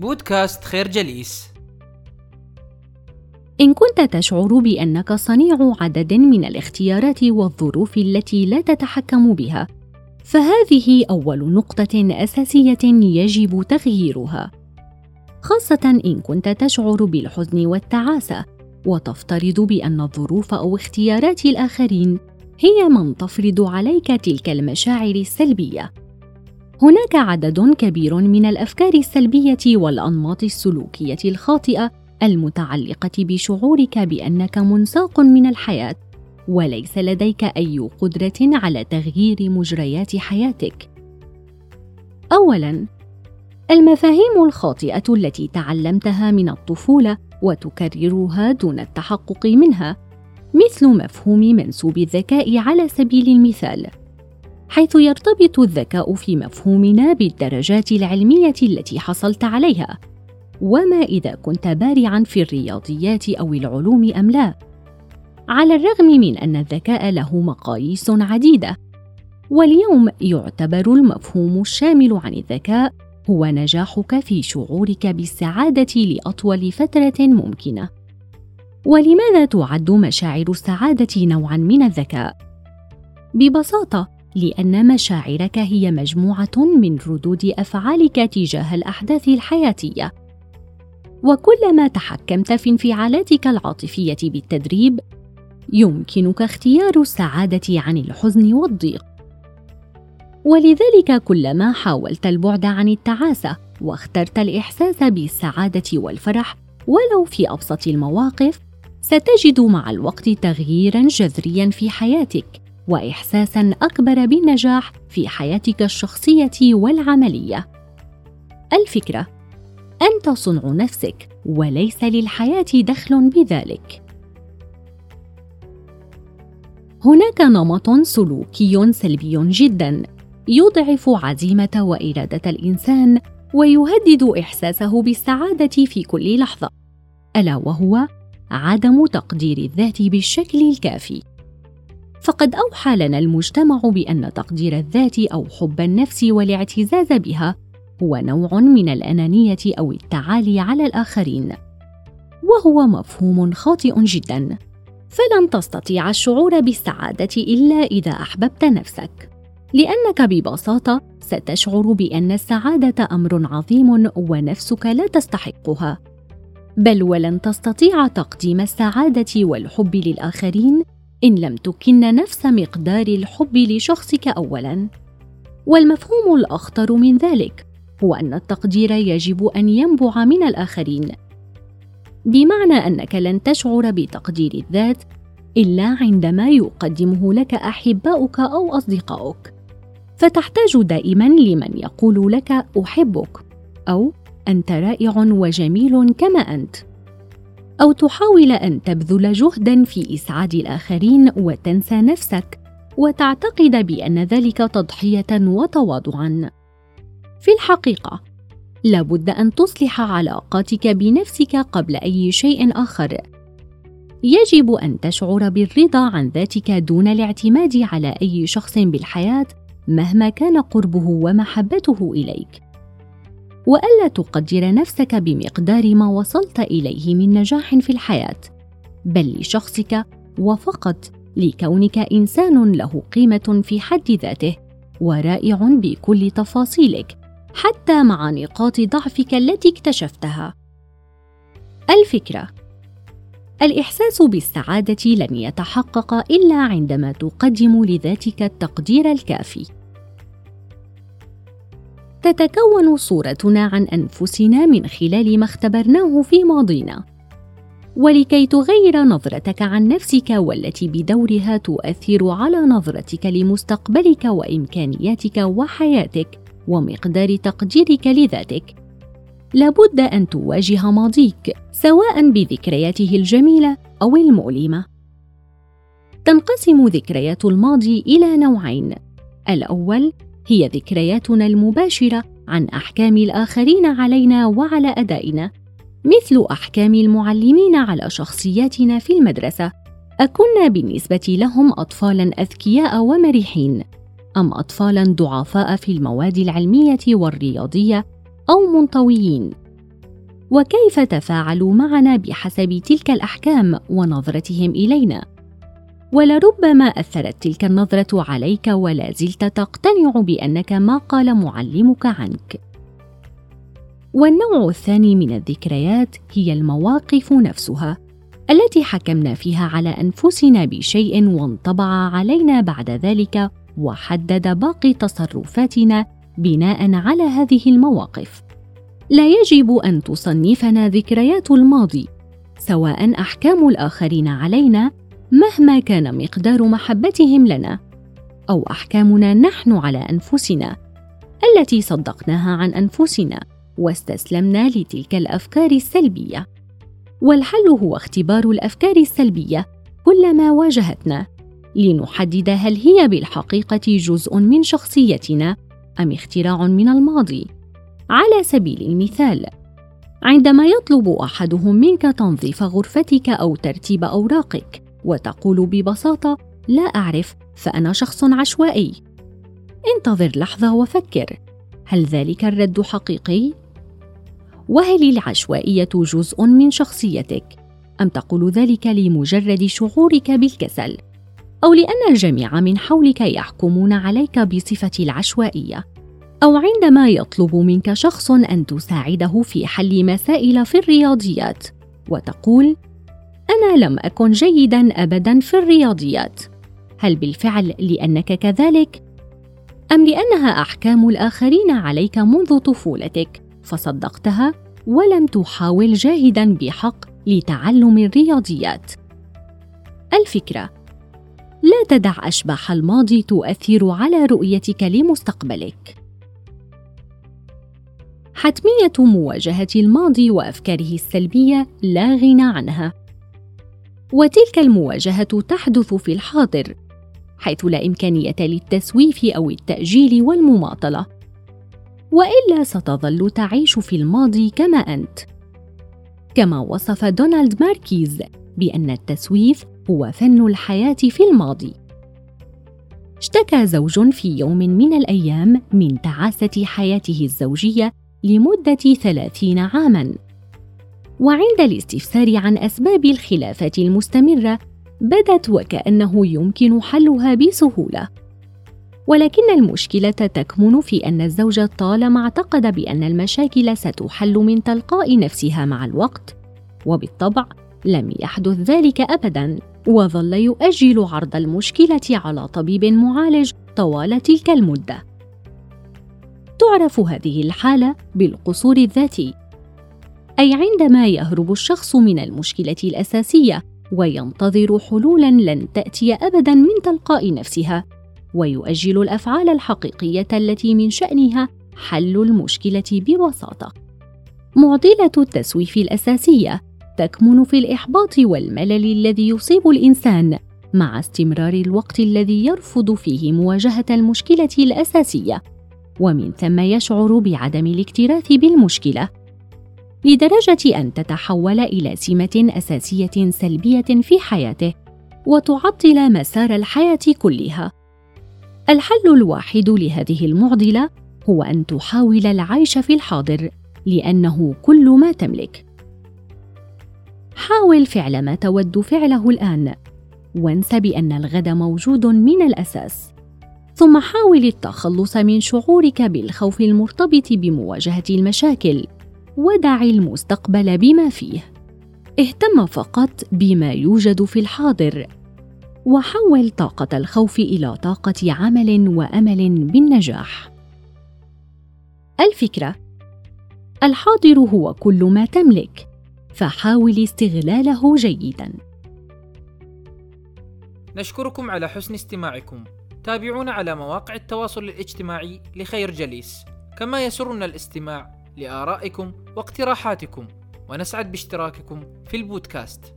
بودكاست خير جليس إن كنت تشعر بأنك صنيع عدد من الاختيارات والظروف التي لا تتحكم بها، فهذه أول نقطة أساسية يجب تغييرها. خاصة إن كنت تشعر بالحزن والتعاسة، وتفترض بأن الظروف أو اختيارات الآخرين هي من تفرض عليك تلك المشاعر السلبية هناك عدد كبير من الأفكار السلبية والأنماط السلوكية الخاطئة المتعلقة بشعورك بأنك منساق من الحياة وليس لديك أي قدرة على تغيير مجريات حياتك. اولا المفاهيم الخاطئة التي تعلمتها من الطفولة وتكررها دون التحقق منها مثل مفهوم منسوب الذكاء على سبيل المثال. حيث يرتبط الذكاء في مفهومنا بالدرجات العلمية التي حصلت عليها. وما إذا كنت بارعا في الرياضيات أو العلوم أم لا. على الرغم من أن الذكاء له مقاييس عديدة. واليوم يعتبر المفهوم الشامل عن الذكاء هو نجاحك في شعورك بالسعادة لأطول فترة ممكنة. ولماذا تعد مشاعر السعادة نوعا من الذكاء؟ ببساطة لأن مشاعرك هي مجموعة من ردود أفعالك تجاه الأحداث الحياتية. وكلما تحكمت في انفعالاتك العاطفية بالتدريب يمكنك اختيار السعادة عن الحزن والضيق. ولذلك كلما حاولت البعد عن التعاسة واخترت الإحساس بالسعادة والفرح ولو في أبسط المواقف ستجد مع الوقت تغييرا جذريا في حياتك. واحساسا أكبر بالنجاح في حياتك الشخصية والعملية. الفكرة أنت صنع نفسك وليس للحياة دخل بذلك. هناك نمط سلوكي سلبي جدا يضعف عزيمة وإرادة الإنسان ويهدد إحساسه بالسعادة في كل لحظة ألا وهو عدم تقدير الذات بالشكل الكافي. فقد أوحى لنا المجتمع بأن تقدير الذات أو حب النفس والاعتزاز بها هو نوع من الأنانية أو التعالي على الآخرين. وهو مفهوم خاطئ جدا. فلن تستطيع الشعور بالسعادة إلا إذا أحببت نفسك. لأنك ببساطة ستشعر بأن السعادة أمر عظيم ونفسك لا تستحقها. بل ولن تستطيع تقديم السعادة والحب للآخرين إن لم تكن نفس مقدار الحب لشخصك اولا. والمفهوم الأخطر من ذلك هو أن التقدير يجب أن ينبع من الآخرين. بمعنى أنك لن تشعر بتقدير الذات إلا عندما يقدمه لك أحباؤك أو أصدقاؤك. فتحتاج دائما لمن يقول لك أحبك أو أنت رائع وجميل كما أنت. أو تحاول أن تبذل جهدا في إسعاد الآخرين وتنسى نفسك وتعتقد بأن ذلك تضحية وتواضعا. في الحقيقة لابد أن تصلح علاقاتك بنفسك قبل أي شيء آخر. يجب أن تشعر بالرضا عن ذاتك دون الاعتماد على أي شخص بالحياة مهما كان قربه ومحبته إليك. وألا تقدر نفسك بمقدار ما وصلت إليه من نجاح في الحياة. بل لشخصك وفقط لكونك إنسان له قيمة في حد ذاته ورائع بكل تفاصيلك حتى مع نقاط ضعفك التي اكتشفتها. الفكرة الإحساس بالسعادة لن يتحقق إلا عندما تقدم لذاتك التقدير الكافي. تتكون صورتنا عن أنفسنا من خلال ما اختبرناه في ماضينا. ولكي تغير نظرتك عن نفسك والتي بدورها تؤثر على نظرتك لمستقبلك وإمكانياتك وحياتك ومقدار تقديرك لذاتك. لابد أن تواجه ماضيك سواء بذكرياته الجميلة أو المؤلمة. تنقسم ذكريات الماضي إلى نوعين. الأول هي ذكرياتنا المباشرة عن أحكام الآخرين علينا وعلى أدائنا. مثل أحكام المعلمين على شخصياتنا في المدرسة. أكنا بالنسبة لهم اطفالا أذكياء ومرحين أم اطفالا ضعفاء في المواد العلمية والرياضية أو منطويين؟ وكيف تفاعلوا معنا بحسب تلك الأحكام ونظرتهم إلينا؟ ولربما أثرت تلك النظرة عليك ولا زلت تقتنع بأنك ما قال معلمك عنك. والنوع الثاني من الذكريات هي المواقف نفسها التي حكمنا فيها على أنفسنا بشيء وانطبع علينا بعد ذلك وحدد باقي تصرفاتنا بناء على هذه المواقف. لا يجب أن تصنفنا ذكريات الماضي سواء أحكام الآخرين علينا مهما كان مقدار محبتهم لنا أو أحكامنا نحن على أنفسنا التي صدقناها عن أنفسنا واستسلمنا لتلك الأفكار السلبية. والحل هو اختبار الأفكار السلبية كلما واجهتنا لنحدد هل هي بالحقيقة جزء من شخصيتنا أم اختراع من الماضي. على سبيل المثال عندما يطلب أحدهم منك تنظيف غرفتك أو ترتيب أوراقك وتقول ببساطة لا أعرف فأنا شخص عشوائي. انتظر لحظة وفكر. هل ذلك الرد حقيقي؟ وهل العشوائية جزء من شخصيتك؟ أم تقول ذلك لمجرد شعورك بالكسل؟ أو لأن الجميع من حولك يحكمون عليك بصفة العشوائية؟ أو عندما يطلب منك شخص أن تساعده في حل مسائل في الرياضيات وتقول أنا لم أكن جيدا ابدا في الرياضيات. هل بالفعل لأنك كذلك؟ أم لأنها أحكام الآخرين عليك منذ طفولتك فصدقتها ولم تحاول جاهدا بحق لتعلم الرياضيات. الفكرة لا تدع أشباح الماضي تؤثر على رؤيتك لمستقبلك. حتمية مواجهة الماضي وأفكاره السلبية لا غنى عنها. وتلك المواجهة تحدث في الحاضر حيث لا إمكانية للتسويف أو التأجيل والمماطلة. وإلا ستظل تعيش في الماضي كما أنت. كما وصف دونالد ماركيز بأن التسويف هو فن الحياة في الماضي. اشتكى زوج في يوم من الأيام من تعاسة حياته الزوجية لمدة ثلاثين عاما. وعند الاستفسار عن أسباب الخلافات المستمرة بدت وكأنه يمكن حلها بسهولة. ولكن المشكلة تكمن في أن الزوج طالما اعتقد بأن المشاكل ستحل من تلقاء نفسها مع الوقت وبالطبع لم يحدث ذلك ابدا وظل يؤجل عرض المشكلة على طبيب معالج طوال تلك المدة. تعرف هذه الحالة بالقصور الذاتي. أي عندما يهرب الشخص من المشكلة الأساسية وينتظر حلولا لن تأتي ابدا من تلقاء نفسها ويؤجل الأفعال الحقيقية التي من شأنها حل المشكلة ببساطة. معضلة التسويف الأساسية تكمن في الإحباط والملل الذي يصيب الإنسان مع استمرار الوقت الذي يرفض فيه مواجهة المشكلة الأساسية ومن ثم يشعر بعدم الاكتراث بالمشكلة. لدرجة أن تتحول إلى سمة أساسية سلبية في حياته وتعطل مسار الحياة كلها. الحل الواحد لهذه المعضلة هو أن تحاول العيش في الحاضر لأنه كل ما تملك. حاول فعل ما تود فعله الآن. وانس بأن الغد موجود من الأساس. ثم حاول التخلص من شعورك بالخوف المرتبط بمواجهة المشاكل. ودع المستقبل بما فيه. اهتم فقط بما يوجد في الحاضر. وحول طاقة الخوف إلى طاقة عمل وأمل بالنجاح. الفكرة الحاضر هو كل ما تملك. فحاول استغلاله جيدا. نشكركم على حسن استماعكم. تابعونا على مواقع التواصل الاجتماعي لخير جليس. كما يسرنا الاستماع لآرائكم واقتراحاتكم ونسعد باشتراككم في البودكاست.